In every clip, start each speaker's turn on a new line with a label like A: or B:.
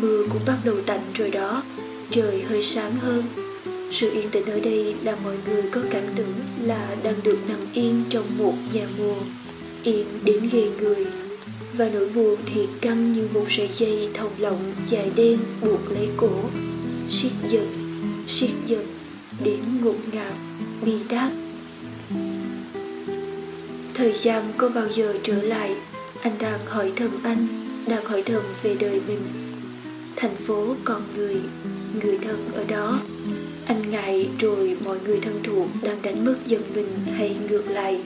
A: Mưa cũng bắt đầu tạnh rồi đó, trời hơi sáng hơn. Sự yên tĩnh ở đây là mọi người có cảm tưởng là đang được nằm yên trong một nhà mùa, yên đến ghê người. Và nỗi buồn thì căng như một sợi dây thòng lọng dài đen buộc lấy cổ, siết giật, siết giật, đến ngột ngạt, bi đát. Thời gian có bao giờ trở lại, anh đang hỏi thầm anh, đang hỏi thầm về đời mình. Thành phố còn người, người thân ở đó. Anh ngại rồi mọi người thân thuộc đang đánh mất dần mình hay ngược lại.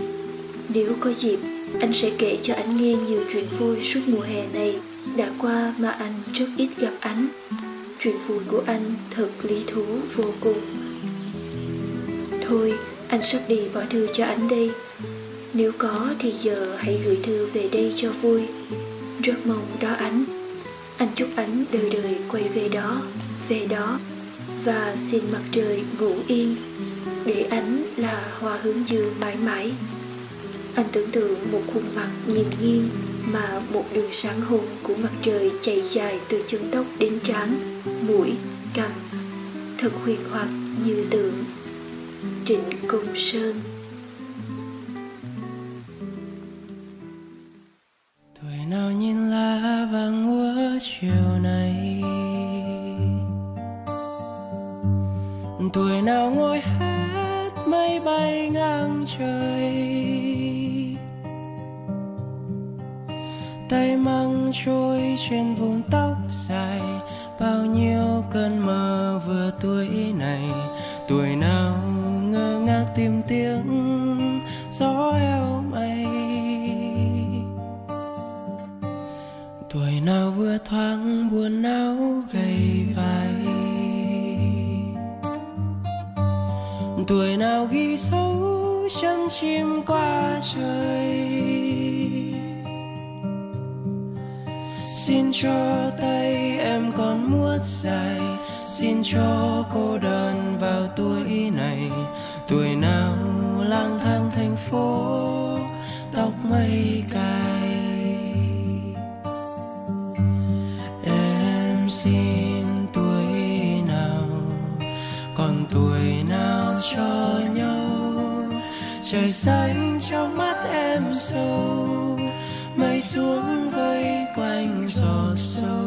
A: Nếu có dịp, anh sẽ kể cho anh nghe nhiều chuyện vui suốt mùa hè này đã qua mà anh rất ít gặp anh. Chuyện vui của anh thật lý thú vô cùng. Thôi, anh sắp đi bỏ thư cho anh đây. Nếu có thì giờ hãy gửi thư về đây cho vui. Rất mong đó anh. Anh chúc ánh đời đời quay về đó, về đó và xin mặt trời ngủ yên để ánh là hoa hướng dương mãi mãi. Anh tưởng tượng một khuôn mặt nhìn nghiêng mà một đường sáng hồn của mặt trời chạy dài từ chân tóc đến trán, mũi, cằm, thật huyền hoặc như tượng. Trịnh Công Sơn
B: Tuổi nào nhìn bay ngang trời. Tay mang trôi trên vùng tóc dài, Bao nhiêu cơn mơ vừa tuổi này. Tuổi nào ngơ ngác tìm tiếng gió eo mây. Tuổi nào vừa thoáng buồn não gầy vai tuổi nào ghi dấu chân chim qua trời. Xin cho tay em còn muốt dài, xin cho cô đơn vào tuổi này. Tuổi nào lang thang thành phố, tóc mây cài em xin trời xanh trong mắt em sâu, mây xuống vây quanh gió sâu.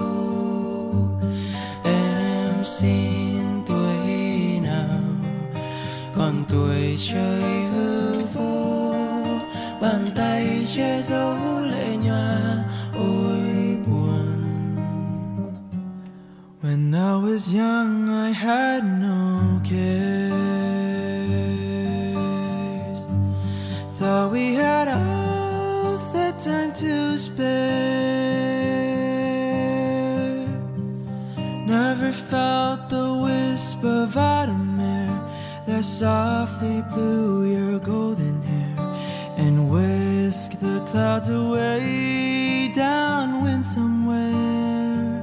B: Em xin tuổi nào, còn tuổi trời hư vô, bàn tay che giấu lệ nhòa, ôi buồn. When I was young, I had no care. To spare. Never felt the wisp of autumn air That softly blew your golden hair And whisked the clouds away downwind somewhere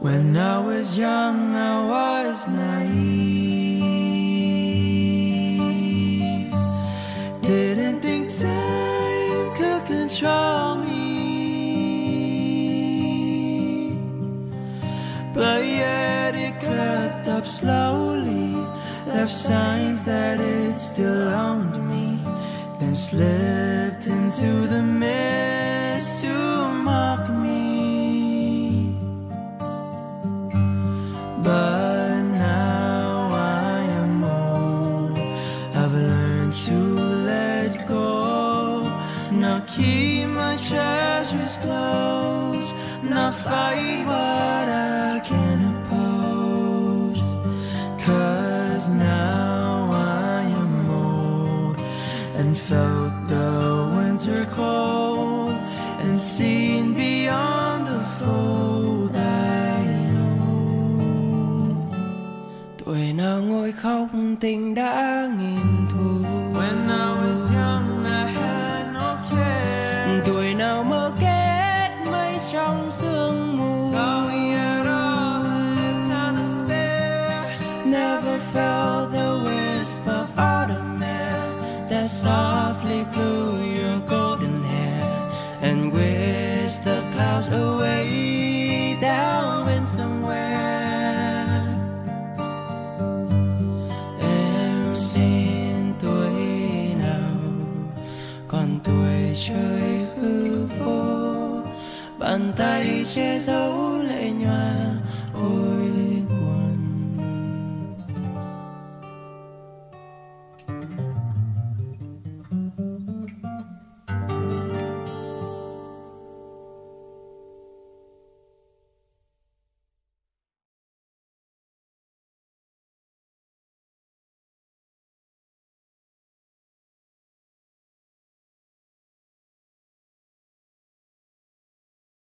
B: When I was young I was naive Left signs that it still owned me. Then slipped into the mist to mock me. But now I am old. I've learned to let go. Not keep my treasures close. Not fight seen beyond the fold I know. Tuổi nào ngồi khóc tình đã nghìn thu. When I was young I had no care. Tuổi nào mơ kết mây trong sương mù. Thought we had all the time to spare Never felt the gone somewhere. Em xin tuổi nào, còn tuổi chơi hư vô. Bàn tay che giấu lệ nhòa, ôi buồn.